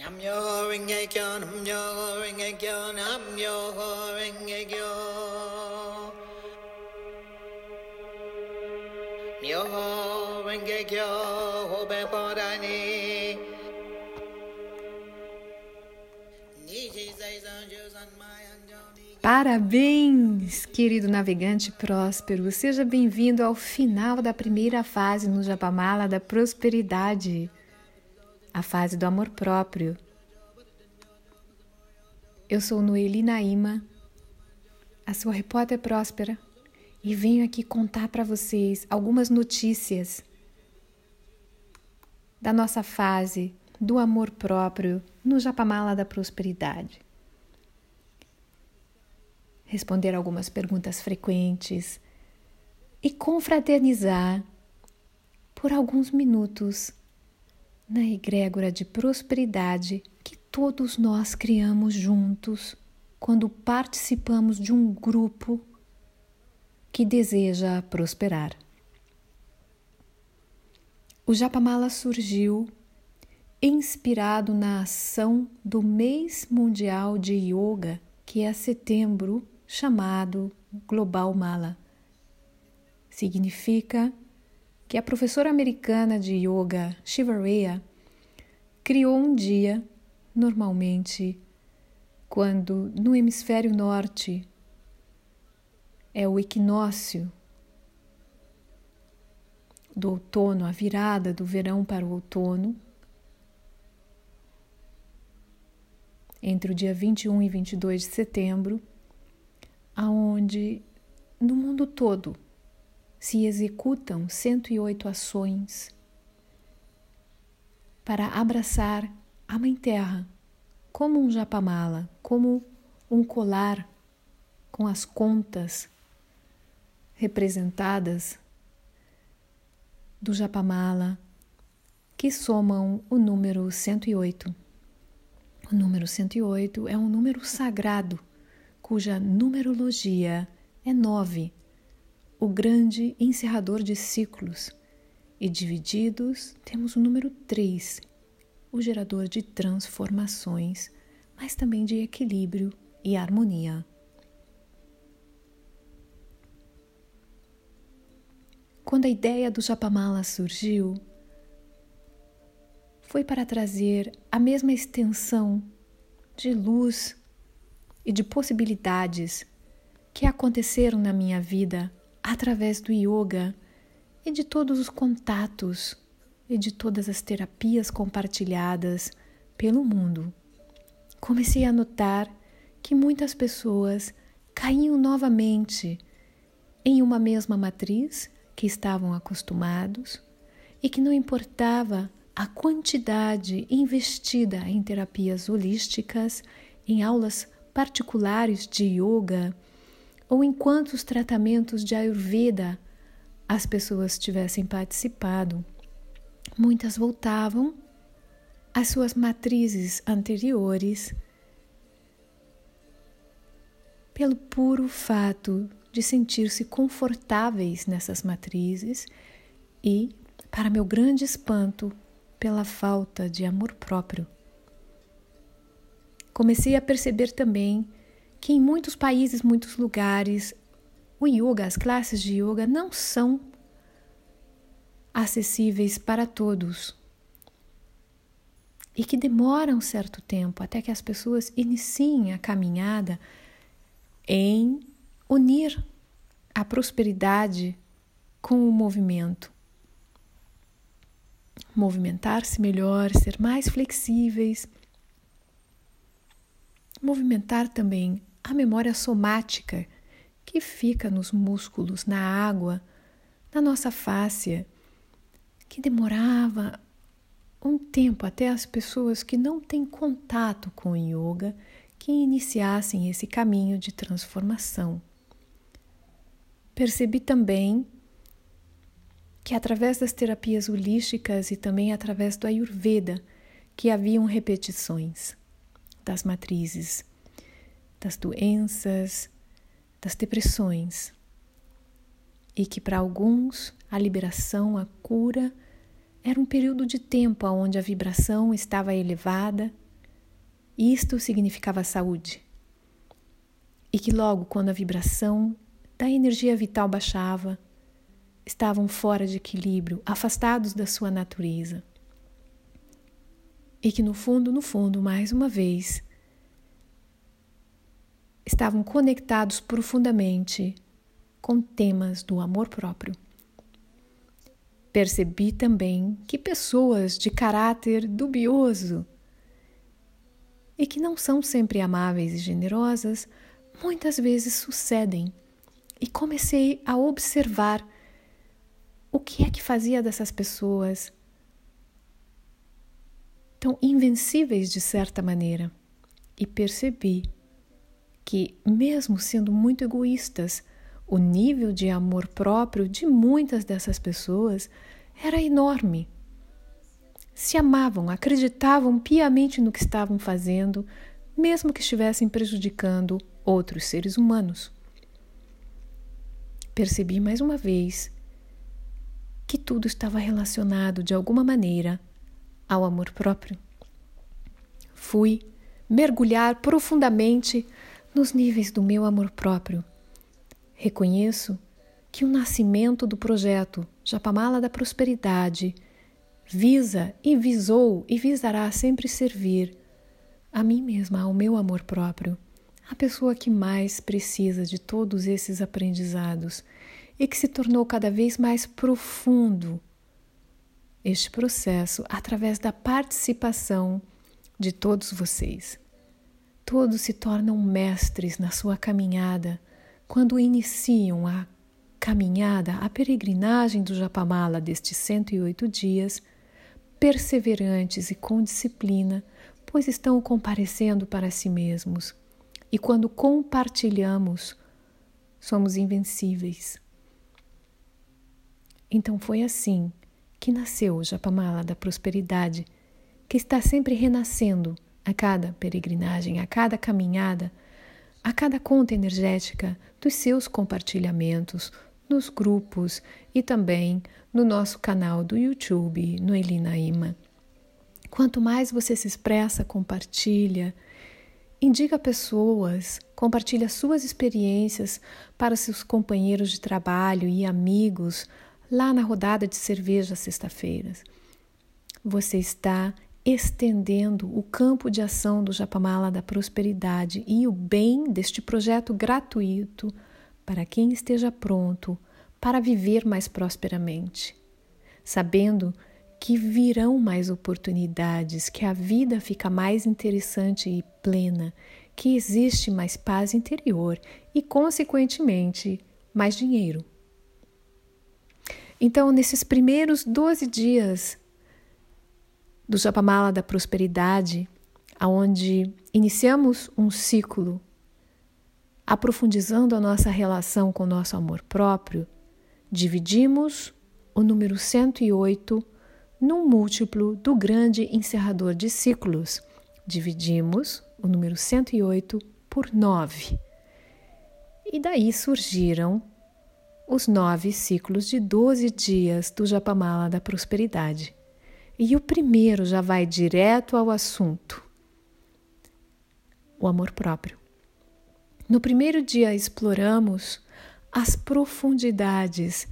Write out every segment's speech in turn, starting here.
Namyo Renge Kyo, Namyo Renge Kyo, Namyo Renge Kyo. Myoho Renge Kyo, Hobe Podani. Niji Zaizan Juzan Mayan Joni. Parabéns, querido navegante próspero. Seja bem-vindo ao final da primeira fase no Japamala da prosperidade, a fase do amor próprio. Eu sou Noeli Naima, a sua repórter próspera, e venho aqui contar para vocês algumas notícias da nossa fase do amor próprio no Japamala da prosperidade responder algumas perguntas frequentes e confraternizar por alguns minutos na egrégora de prosperidade que todos nós criamos juntos quando participamos de um grupo que deseja prosperar. O Japamala surgiu inspirado na ação do mês mundial de yoga, que é setembro chamado Global Mala. Significa que a professora americana de yoga Shiva Rhea criou um dia, normalmente, quando no hemisfério norte é o equinócio do outono, a virada do verão para o outono, entre o dia 21 e 22 de setembro, aonde no mundo todo se executam 108 ações para abraçar a Mãe Terra como um japamala, como um colar com as contas representadas do japamala que somam o número 108. O número 108 é um número sagrado cuja numerologia é nove, o grande encerrador de ciclos, e divididos temos o número três, o gerador de transformações, mas também de equilíbrio e harmonia. Quando a ideia do Japamala surgiu, foi para trazer a mesma extensão de luz e de possibilidades que aconteceram na minha vida através do yoga e de todos os contatos e de todas as terapias compartilhadas pelo mundo. Comecei a notar que muitas pessoas caíam novamente em uma mesma matriz que estavam acostumados e que não importava a quantidade investida em terapias holísticas, em aulas particulares de yoga ou em quantos tratamentos de Ayurveda as pessoas tivessem participado, muitas voltavam às suas matrizes anteriores pelo puro fato de sentir-se confortáveis nessas matrizes e, para meu grande espanto, pela falta de amor próprio. Comecei a perceber também que em muitos países, muitos lugares, o yoga, as classes de yoga não são acessíveis para todos. E que demora um certo tempo até que as pessoas iniciem a caminhada em unir a prosperidade com o movimento. Movimentar-se melhor, ser mais flexíveis movimentar também a memória somática que fica nos músculos, na água, na nossa fáscia, que demorava um tempo até as pessoas que não têm contato com o yoga que iniciassem esse caminho de transformação. Percebi também que através das terapias holísticas e também através do Ayurveda que haviam repetições das matrizes, das doenças, das depressões, e que para alguns a liberação, a cura, era um período de tempo onde a vibração estava elevada isto significava saúde. E que logo, quando a vibração da energia vital baixava, estavam fora de equilíbrio, afastados da sua natureza. E que no fundo, no fundo, mais uma vez, estavam conectados profundamente com temas do amor próprio. Percebi também que pessoas de caráter dubioso e que não são sempre amáveis e generosas, muitas vezes sucedem. E comecei a observar o que é que fazia dessas pessoas tão invencíveis de certa maneira. E percebi que, mesmo sendo muito egoístas, o nível de amor próprio de muitas dessas pessoas era enorme. Se amavam, acreditavam piamente no que estavam fazendo, mesmo que estivessem prejudicando outros seres humanos. Percebi mais uma vez que tudo estava relacionado de alguma maneira ao amor próprio. Fui mergulhar profundamente nos níveis do meu amor próprio. Reconheço que o nascimento do projeto Japamala da Prosperidade visa e visou e visará sempre servir a mim mesma, ao meu amor próprio, a pessoa que mais precisa de todos esses aprendizados e que se tornou cada vez mais profundo este processo através da participação de todos vocês. Todos se tornam mestres na sua caminhada quando iniciam a caminhada, a peregrinagem do Japamala destes 108 dias, perseverantes e com disciplina, pois estão comparecendo para si mesmos. E quando compartilhamos, somos invencíveis. Então foi assim que nasceu o Japamala da prosperidade, que está sempre renascendo a cada peregrinagem, a cada caminhada, a cada conta energética dos seus compartilhamentos nos grupos e também no nosso canal do YouTube, no Elinaíma. Quanto mais você se expressa, compartilha, indica pessoas, compartilha suas experiências para seus companheiros de trabalho e amigos lá na rodada de cerveja sexta-feiras. Você está estendendo o campo de ação do Japamala da prosperidade e o bem deste projeto gratuito para quem esteja pronto para viver mais prosperamente, sabendo que virão mais oportunidades, que a vida fica mais interessante e plena, que existe mais paz interior e, consequentemente, mais dinheiro. Então, nesses primeiros 12 dias do Japamala da Prosperidade, aonde iniciamos um ciclo aprofundizando a nossa relação com o nosso amor próprio, dividimos o número 108 num múltiplo do grande encerrador de ciclos. Dividimos o número 108 por 9. E daí surgiram os nove ciclos de 12 dias do Japamala da Prosperidade. E o primeiro já vai direto ao assunto: o amor próprio. No primeiro dia, exploramos as profundidades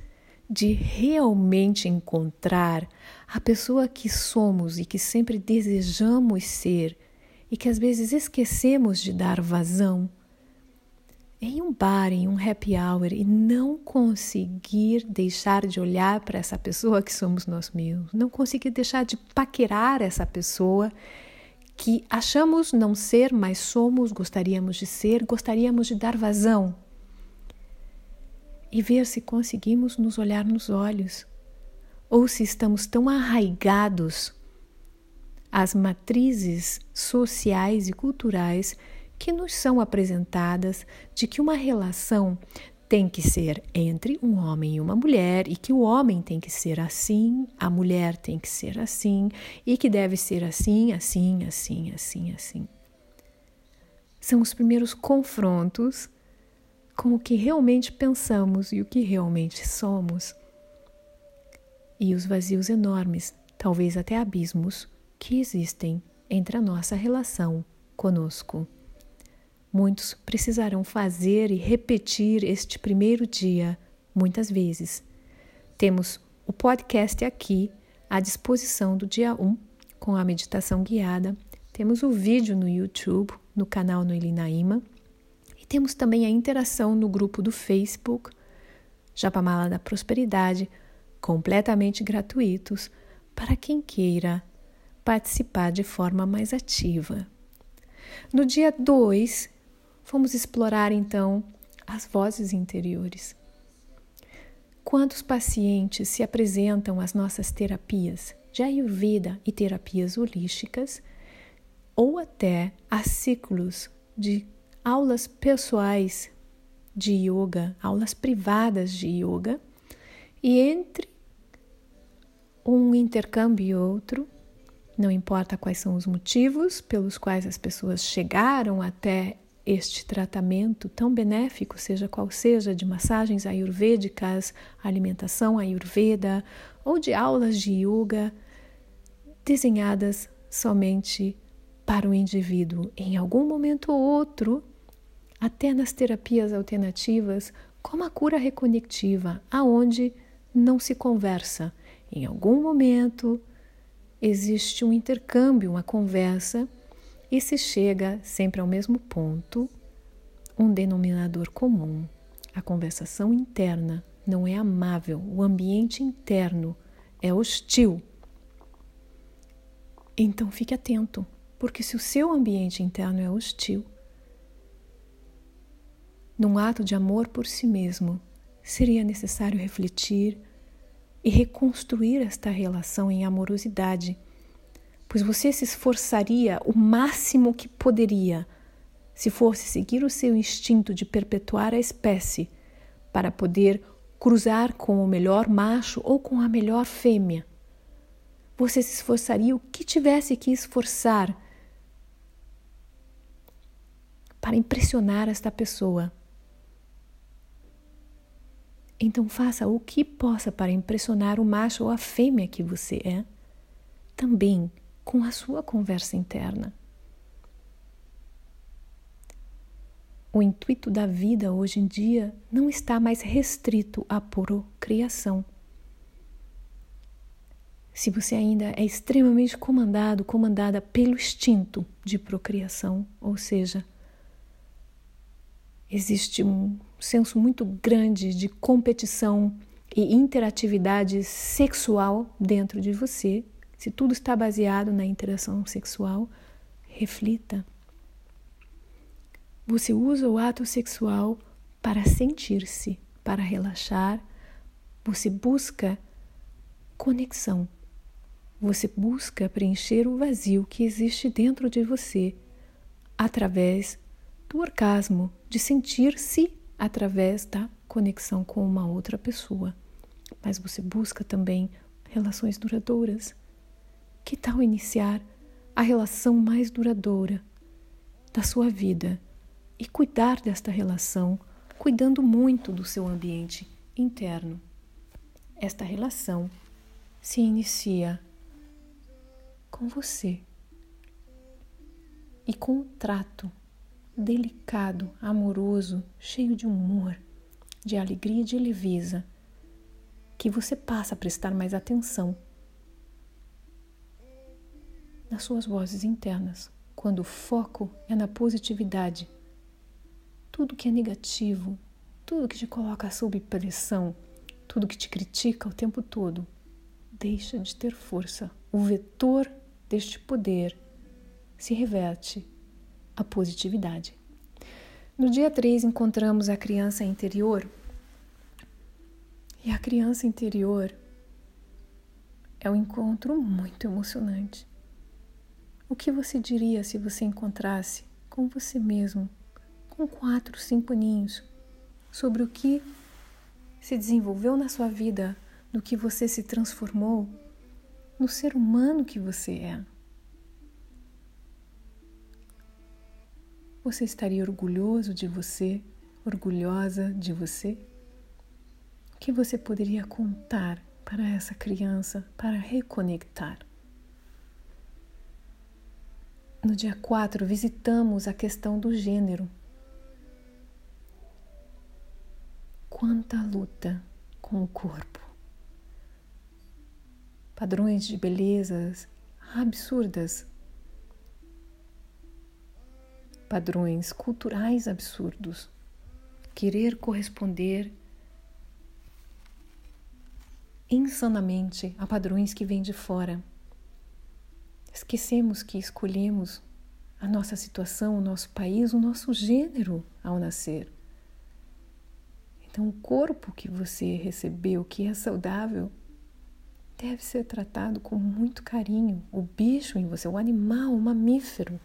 de realmente encontrar a pessoa que somos e que sempre desejamos ser e que às vezes esquecemos de dar vazão em um bar, em um happy hour e não conseguir deixar de olhar para essa pessoa que somos nós mesmos, não conseguir deixar de paquerar essa pessoa que achamos não ser, mas somos, gostaríamos de ser, gostaríamos de dar vazão. E ver se conseguimos nos olhar nos olhos, ou se estamos tão arraigados às matrizes sociais e culturais que nos são apresentadas de que uma relação tem que ser entre um homem e uma mulher e que o homem tem que ser assim, a mulher tem que ser assim e que deve ser assim, assim, assim, assim, assim. São os primeiros confrontos com o que realmente pensamos e o que realmente somos. E os vazios enormes, talvez até abismos, que existem entre a nossa relação conosco. Muitos precisarão fazer e repetir este primeiro dia muitas vezes. Temos o podcast aqui à disposição do dia 1 com a meditação guiada. Temos o vídeo no YouTube, no canal no Ilinaíma. E temos também a interação no grupo do Facebook, Japamala da Prosperidade, completamente gratuitos para quem queira participar de forma mais ativa. No dia 2, vamos explorar então as vozes interiores. Quantos pacientes se apresentam às nossas terapias de Ayurveda e terapias holísticas, ou até a ciclos de aulas pessoais de yoga, aulas privadas de yoga, e entre um intercâmbio e outro, não importa quais são os motivos pelos quais as pessoas chegaram até este tratamento tão benéfico, seja qual seja, de massagens ayurvédicas, alimentação ayurveda ou de aulas de yoga desenhadas somente para o indivíduo. Em algum momento ou outro, até nas terapias alternativas, como a cura reconectiva, aonde não se conversa, em algum momento existe um intercâmbio, uma conversa, e se chega sempre ao mesmo ponto, um denominador comum. A conversação interna não é amável, o ambiente interno é hostil. Então fique atento, porque se o seu ambiente interno é hostil, num ato de amor por si mesmo, seria necessário refletir e reconstruir esta relação em amorosidade, pois você se esforçaria o máximo que poderia se fosse seguir o seu instinto de perpetuar a espécie para poder cruzar com o melhor macho ou com a melhor fêmea. Você se esforçaria o que tivesse que esforçar para impressionar esta pessoa então faça o que possa para impressionar o macho ou a fêmea que você é, também com a sua conversa interna. O intuito da vida hoje em dia não está mais restrito à procriação. Se você ainda é extremamente comandado, comandada pelo instinto de procriação, ou seja, existe um senso muito grande de competição e interatividade sexual dentro de você, se tudo está baseado na interação sexual, reflita. Você usa o ato sexual para sentir-se, para relaxar, você busca conexão. Você busca preencher o vazio que existe dentro de você através do orgasmo, de sentir-se através da conexão com uma outra pessoa. Mas você busca também relações duradouras. Que tal iniciar a relação mais duradoura da sua vida e cuidar desta relação, cuidando muito do seu ambiente interno? Esta relação se inicia com você e com o trato delicado, amoroso, cheio de humor, de alegria e de leveza, que você passa a prestar mais atenção nas suas vozes internas, quando o foco é na positividade. Tudo que é negativo, tudo que te coloca sob pressão, tudo que te critica o tempo todo, deixa de ter força. O vetor deste poder se reverte a positividade. No dia 3, encontramos a criança interior. E a criança interior é um encontro muito emocionante. O que você diria se você encontrasse com você mesmo, com quatro, cinco aninhos, sobre o que se desenvolveu na sua vida, no que você se transformou, no ser humano que você é? Você estaria orgulhoso de você, orgulhosa de você? O que você poderia contar para essa criança para reconectar? No dia 4, visitamos a questão do gênero. Quanta luta com o corpo. Padrões de belezas absurdas. Padrões culturais absurdos. Querer corresponder insanamente a padrões que vêm de fora. Esquecemos que escolhemos a nossa situação, o nosso país, o nosso gênero ao nascer. Então, o corpo que você recebeu, que é saudável, deve ser tratado com muito carinho. O bicho em você, o animal, o mamífero,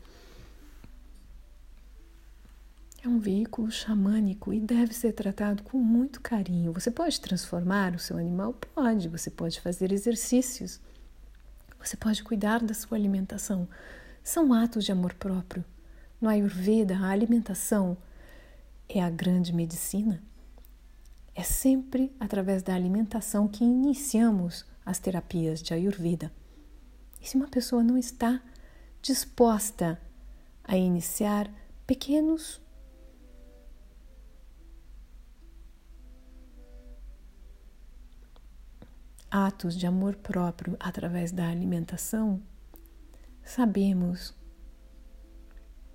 é um veículo xamânico e deve ser tratado com muito carinho. Você pode transformar o seu animal? Pode. Você pode fazer exercícios. Você pode cuidar da sua alimentação. São atos de amor próprio. No Ayurveda, a alimentação é a grande medicina. É sempre através da alimentação que iniciamos as terapias de Ayurveda. E se uma pessoa não está disposta a iniciar pequenos atos de amor próprio através da alimentação, sabemos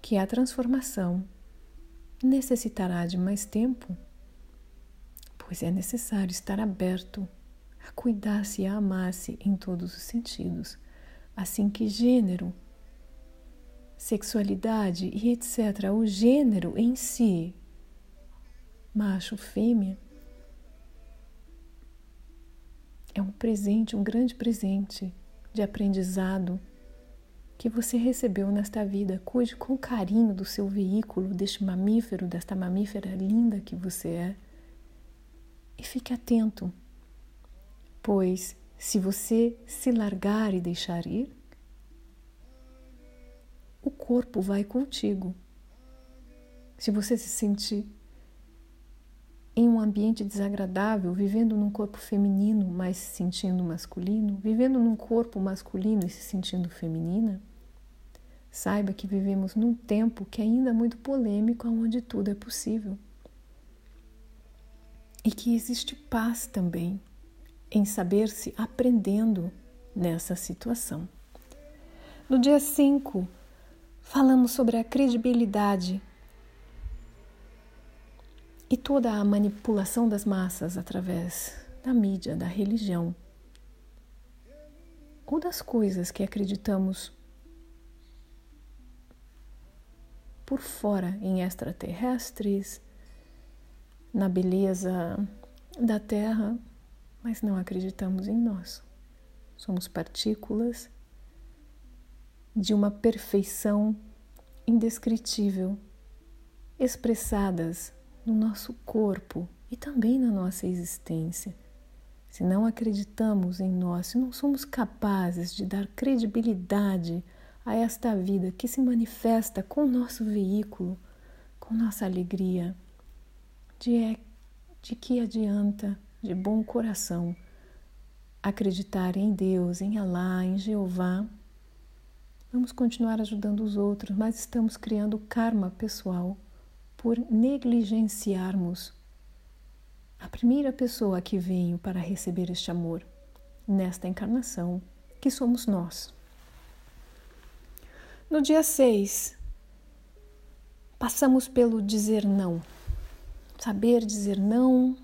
que a transformação necessitará de mais tempo, pois é necessário estar aberto a cuidar-se e a amar-se em todos os sentidos, assim que gênero, sexualidade e etc., o gênero em si, macho, fêmea, é um presente, um grande presente de aprendizado que você recebeu nesta vida. Cuide com carinho do seu veículo, deste mamífero, desta mamífera linda que você é. E fique atento, pois se você se largar e deixar ir, o corpo vai contigo. Se você se sentir em um ambiente desagradável, vivendo num corpo feminino, mas se sentindo masculino, vivendo num corpo masculino e se sentindo feminina, saiba que vivemos num tempo que é ainda muito polêmico, onde tudo é possível. E que existe paz também em saber-se aprendendo nessa situação. No dia 5, falamos sobre a credibilidade e toda a manipulação das massas através da mídia, da religião ou das coisas que acreditamos por fora em extraterrestres, na beleza da Terra, mas não acreditamos em nós. Somos partículas de uma perfeição indescritível, expressadas no nosso corpo e também na nossa existência. Se não acreditamos em nós, se não somos capazes de dar credibilidade a esta vida que se manifesta com o nosso veículo, com nossa alegria, de, é, de que adianta, de bom coração, acreditar em Deus, em Alá, em Jeová. Vamos continuar ajudando os outros, mas estamos criando karma pessoal por negligenciarmos a primeira pessoa que veio para receber este amor nesta encarnação, que somos nós. No dia 6, passamos pelo dizer não. Saber dizer não,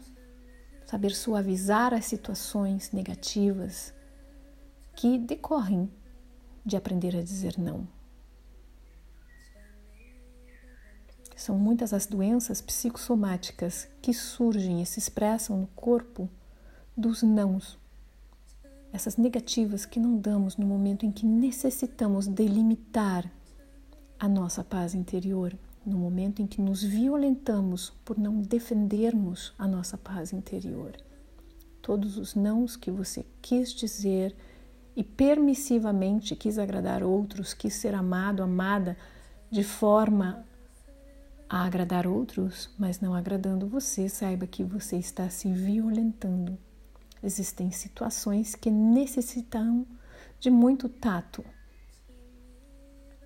saber suavizar as situações negativas que decorrem de aprender a dizer não. São muitas as doenças psicossomáticas que surgem e se expressam no corpo dos nãos. Essas negativas que não damos no momento em que necessitamos delimitar a nossa paz interior, no momento em que nos violentamos por não defendermos a nossa paz interior. Todos os nãos que você quis dizer e permissivamente quis agradar outros, quis ser amado, amada de forma a agradar outros, mas não agradando você, saiba que você está se violentando. Existem situações que necessitam de muito tato.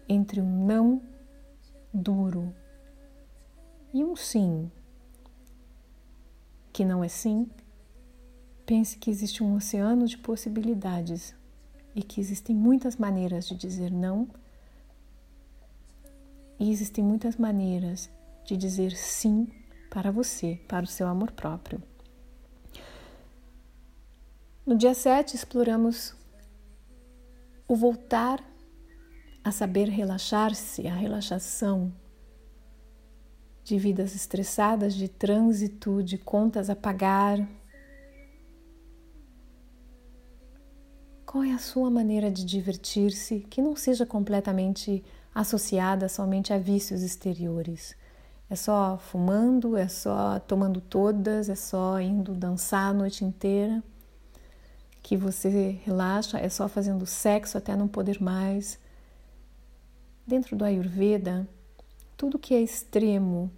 entre um não duro e um sim que não é sim, pense que existe um oceano de possibilidades e que existem muitas maneiras de dizer não e existem muitas maneiras de dizer sim para você, para o seu amor próprio. No dia 7, exploramos o voltar a saber relaxar-se, a relaxação de vidas estressadas, de trânsito, de contas a pagar. Qual é a sua maneira de divertir-se que não seja completamente associada somente a vícios exteriores? É só fumando, é só tomando todas, é só indo dançar a noite inteira que você relaxa, é só fazendo sexo até não poder mais. Dentro do Ayurveda, tudo que é extremo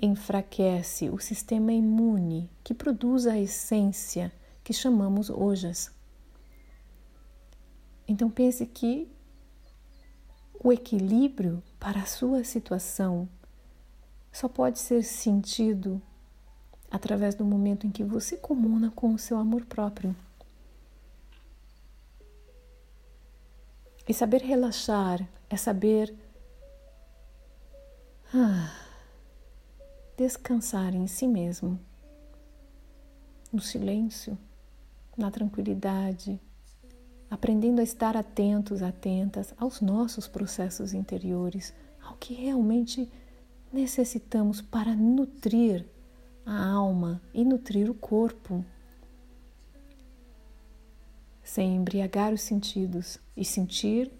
enfraquece o sistema imune que produz a essência que chamamos ojas. Então pense que o equilíbrio para a sua situação só pode ser sentido através do momento em que você comuna com o seu amor próprio. E saber relaxar é saber ah, descansar em si mesmo, no silêncio, na tranquilidade, aprendendo a estar atentos, atentas aos nossos processos interiores, ao que realmente necessitamos para nutrir a alma e nutrir o corpo, sem embriagar os sentidos e sentir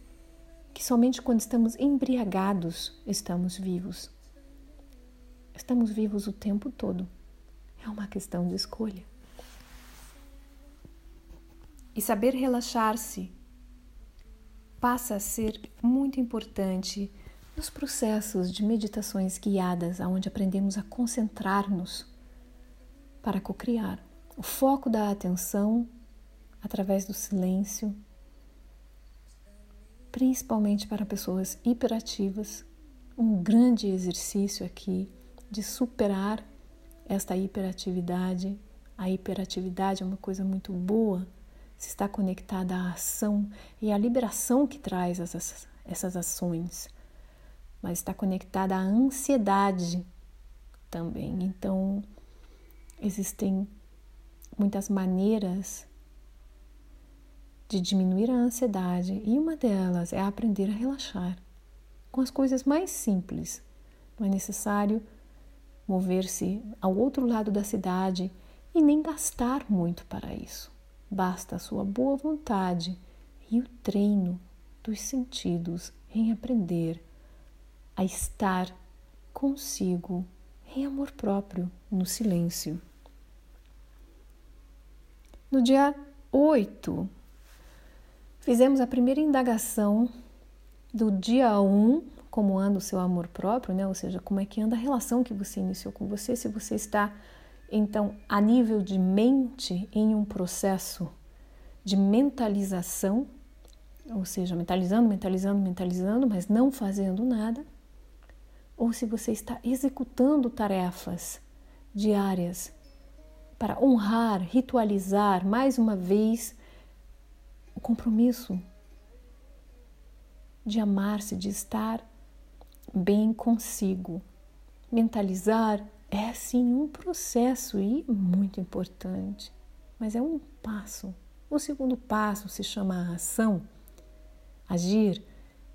que somente quando estamos embriagados estamos vivos. Estamos vivos o tempo todo. É uma questão de escolha. E saber relaxar-se passa a ser muito importante nos processos de meditações guiadas, onde aprendemos a concentrar-nos para cocriar. O foco da atenção através do silêncio, principalmente para pessoas hiperativas, um grande exercício aqui de superar esta hiperatividade. A hiperatividade é uma coisa muito boa se está conectada à ação e à liberação que traz essas, essas ações, mas está conectada à ansiedade também. Então, existem muitas maneiras de diminuir a ansiedade e uma delas é aprender a relaxar com as coisas mais simples. Não é necessário mover-se ao outro lado da cidade e nem gastar muito para isso. Basta a sua boa vontade e o treino dos sentidos em aprender a estar consigo em amor próprio, no silêncio. No dia 8, fizemos a primeira indagação do dia 1 como anda o seu amor próprio, né? Ou seja, como é que anda a relação que você iniciou com você, se você está então a nível de mente em um processo de mentalização, ou seja, mentalizando, mentalizando, mentalizando, mas não fazendo nada, ou se você está executando tarefas diárias para honrar, ritualizar mais uma vez o compromisso de amar-se, de estar bem consigo. Mentalizar é sim um processo e muito importante, mas é um passo. O segundo passo se chama ação. Agir.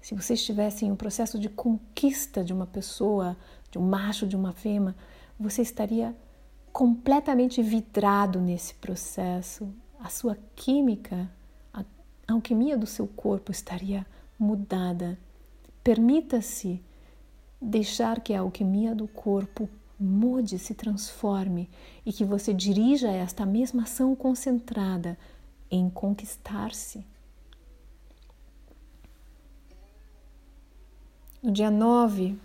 Se você estivesse em um processo de conquista de uma pessoa, de um macho, de uma fêmea, você estaria completamente vidrado nesse processo. A sua química, a alquimia do seu corpo estaria mudada. Permita-se deixar que a alquimia do corpo mude, se transforme e que você dirija esta mesma ação concentrada em conquistar-se. No dia 9,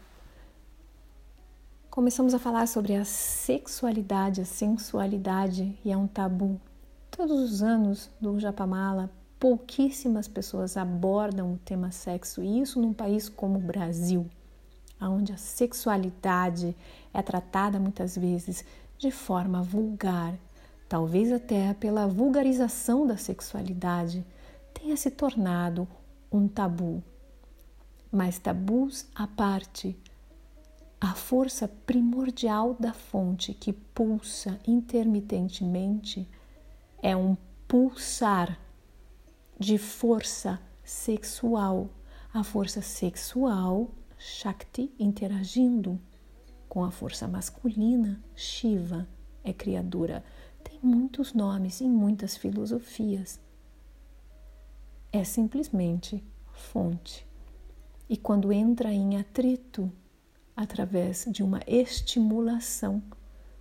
começamos a falar sobre a sexualidade, a sensualidade, e é um tabu. Todos os anos do Japamala pouquíssimas pessoas abordam o tema sexo, e isso num país como o Brasil, onde a sexualidade é tratada muitas vezes de forma vulgar, talvez até pela vulgarização da sexualidade, tenha se tornado um tabu. Mas tabus à parte, a força primordial da fonte que pulsa intermitentemente é um pulsar de força sexual. A força sexual, Shakti, interagindo com a força masculina, Shiva, é criadora. Tem muitos nomes em muitas filosofias. É simplesmente fonte. E quando entra em atrito através de uma estimulação,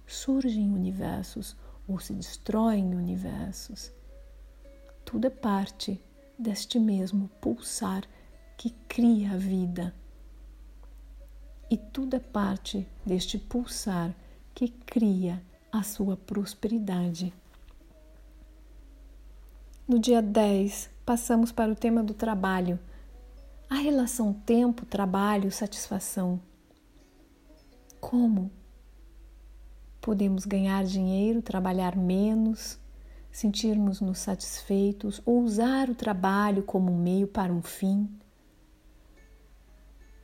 surgem universos ou se destroem universos. Tudo é parte deste mesmo pulsar que cria a vida. E tudo é parte deste pulsar que cria a sua prosperidade. No dia 10, passamos para o tema do trabalho. A relação tempo, trabalho, satisfação como podemos ganhar dinheiro, trabalhar menos, sentirmos-nos satisfeitos ou usar o trabalho como um meio para um fim?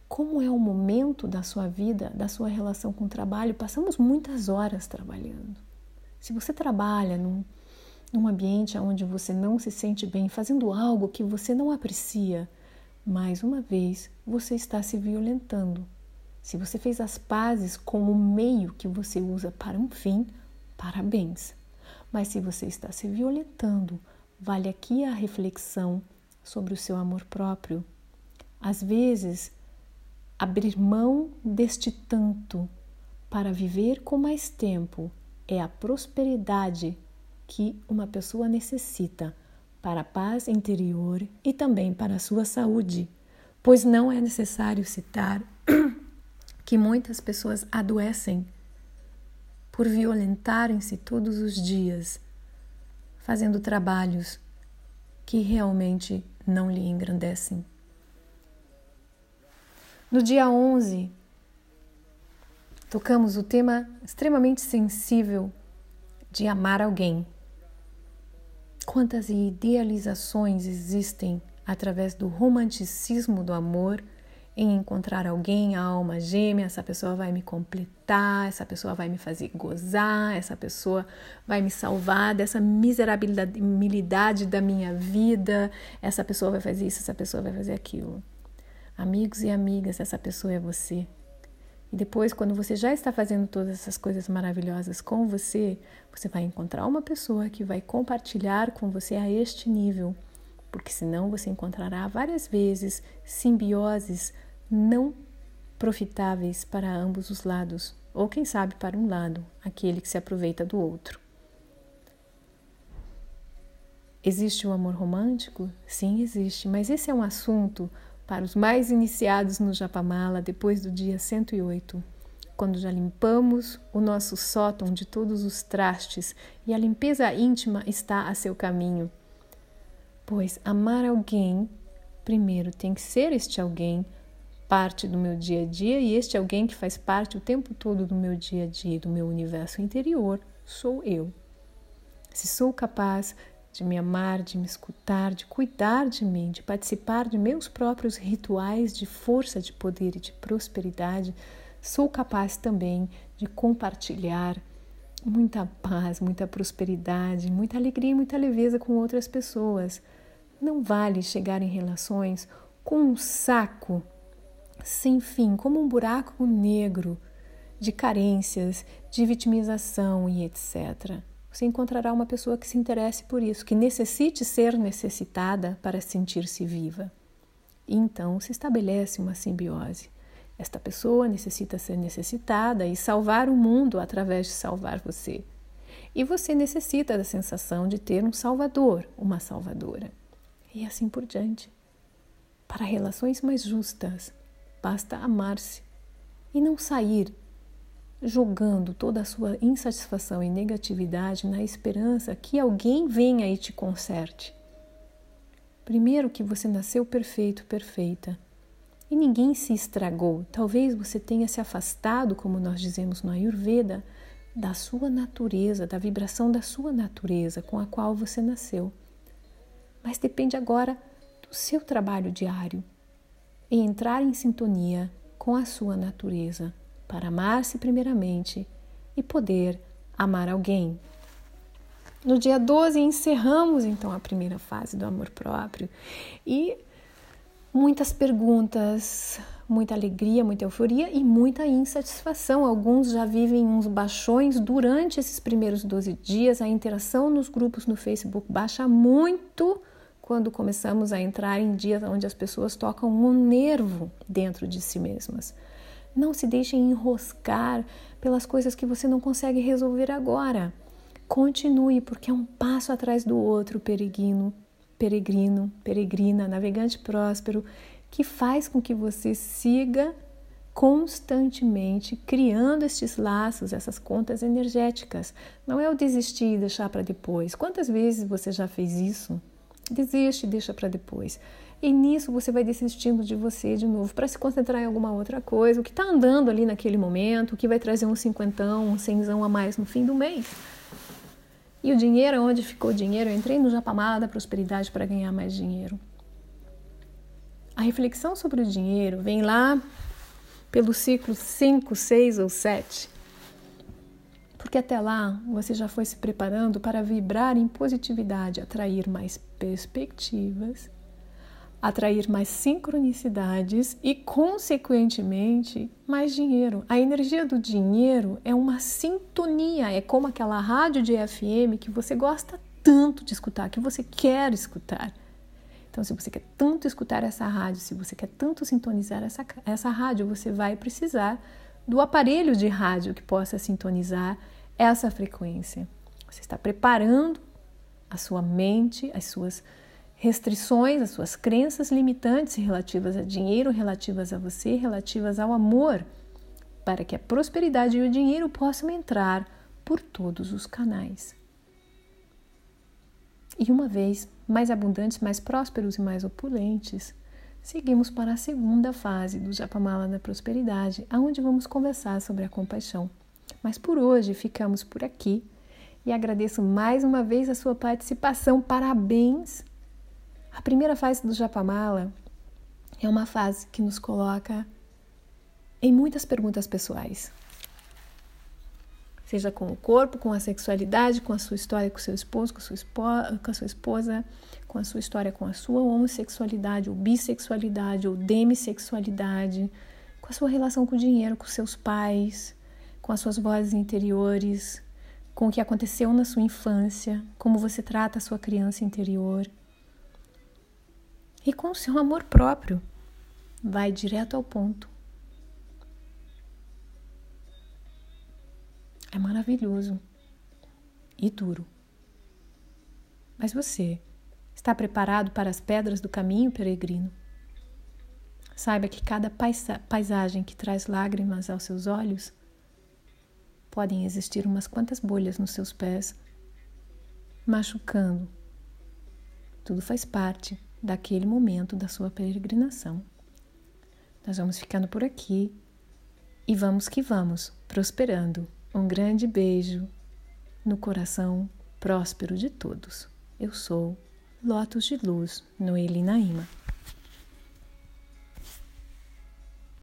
Como é o momento da sua vida, da sua relação com o trabalho? Passamos muitas horas trabalhando. Se você trabalha num, num ambiente onde você não se sente bem, fazendo algo que você não aprecia, mais uma vez você está se violentando se você fez as pazes com o meio que você usa para um fim, parabéns. Mas se você está se violentando, vale aqui a reflexão sobre o seu amor próprio. Às vezes, abrir mão deste tanto para viver com mais tempo é a prosperidade que uma pessoa necessita para a paz interior e também para a sua saúde, pois não é necessário citar que muitas pessoas adoecem por violentarem-se todos os dias, fazendo trabalhos que realmente não lhe engrandecem. No dia 11, tocamos o tema extremamente sensível de amar alguém. Quantas idealizações existem através do romanticismo do amor em encontrar alguém, a alma gêmea, essa pessoa vai me completar, essa pessoa vai me fazer gozar, essa pessoa vai me salvar dessa miserabilidade da minha vida, essa pessoa vai fazer isso, essa pessoa vai fazer aquilo. Amigos e amigas, essa pessoa é você. E depois, quando você já está fazendo todas essas coisas maravilhosas com você, você vai encontrar uma pessoa que vai compartilhar com você a este nível porque senão você encontrará várias vezes simbioses não profitáveis para ambos os lados, ou quem sabe para um lado, aquele que se aproveita do outro. Existe o amor romântico? Sim, existe, mas esse é um assunto para os mais iniciados no Japamala depois do dia 108, quando já limpamos o nosso sótão de todos os trastes e a limpeza íntima está a seu caminho. Pois amar alguém, primeiro tem que ser este alguém parte do meu dia a dia e este alguém que faz parte o tempo todo do meu dia a dia, do meu universo interior, sou eu. Se sou capaz de me amar, de me escutar, de cuidar de mim, de participar de meus próprios rituais de força, de poder e de prosperidade, sou capaz também de compartilhar muita paz, muita prosperidade, muita alegria e muita leveza com outras pessoas. Não vale chegar em relações com um saco sem fim, como um buraco negro de carências, de vitimização e etc. Você encontrará uma pessoa que se interesse por isso, que necessite ser necessitada para sentir-se viva. E então se estabelece uma simbiose. Esta pessoa necessita ser necessitada e salvar o mundo através de salvar você. E você necessita da sensação de ter um salvador, uma salvadora e assim por diante. Para relações mais justas, basta amar-se e não sair jogando toda a sua insatisfação e negatividade na esperança que alguém venha e te conserte. Primeiro, que você nasceu perfeito, perfeita. E ninguém se estragou. Talvez você tenha se afastado, como nós dizemos no Ayurveda, da sua natureza, da vibração da sua natureza com a qual você nasceu. Mas depende agora do seu trabalho diário e entrar em sintonia com a sua natureza para amar-se primeiramente e poder amar alguém. No dia 12 encerramos então a primeira fase do amor próprio e muitas perguntas, muita alegria, muita euforia e muita insatisfação. Alguns já vivem uns baixões durante esses primeiros 12 dias. A interação nos grupos no Facebook baixa muito quando começamos a entrar em dias onde as pessoas tocam um nervo dentro de si mesmas. Não se deixem enroscar pelas coisas que você não consegue resolver agora. Continue, porque é um passo atrás do outro, peregrino, peregrino, peregrina, navegante próspero, que faz com que você siga constantemente criando estes laços, essas contas energéticas. Não é o desistir e deixar para depois. Quantas vezes você já fez isso? Desiste e deixa para depois. E nisso você vai desistindo de você de novo para se concentrar em alguma outra coisa, o que está andando ali naquele momento, o que vai trazer um cinquentão, um cenzão a mais no fim do mês. E o dinheiro, onde ficou o dinheiro? Eu entrei no Japamala da prosperidade para ganhar mais dinheiro. A reflexão sobre o dinheiro vem lá pelo ciclo 5, 6 ou 7. Porque até lá você já foi se preparando para vibrar em positividade, atrair mais perspectivas atrair mais sincronicidades e, consequentemente, mais dinheiro. A energia do dinheiro é uma sintonia, é como aquela rádio de FM que você gosta tanto de escutar, que você quer escutar. Então, se você quer tanto escutar essa rádio, se você quer tanto sintonizar essa, essa rádio, você vai precisar do aparelho de rádio que possa sintonizar essa frequência. Você está preparando a sua mente, as suas restrições, as suas crenças limitantes relativas a dinheiro, relativas a você, relativas ao amor, para que a prosperidade e o dinheiro possam entrar por todos os canais. E uma vez mais abundantes, mais prósperos e mais opulentes, seguimos para a segunda fase do Japamala da Prosperidade, aonde vamos conversar sobre a compaixão. Mas por hoje ficamos por aqui e agradeço mais uma vez a sua participação. Parabéns a primeira fase do Japamala é uma fase que nos coloca em muitas perguntas pessoais. Seja com o corpo, com a sexualidade, com a sua história com seu esposo, com a sua, esposa, com a sua esposa, com a sua história com a sua homossexualidade ou bissexualidade ou demissexualidade, com a sua relação com o dinheiro, com seus pais, com as suas vozes interiores, com o que aconteceu na sua infância, como você trata a sua criança interior e com o seu amor próprio. Vai direto ao ponto. É maravilhoso e duro. Mas você está preparado para as pedras do caminho, peregrino? Saiba que cada paisagem que traz lágrimas aos seus olhos podem existir umas quantas bolhas nos seus pés, machucando. Tudo faz parte daquele momento da sua peregrinação. Nós vamos ficando por aqui e vamos que vamos, prosperando. Um grande beijo no coração próspero de todos. Eu sou Lotus de Luz no Elinaíma.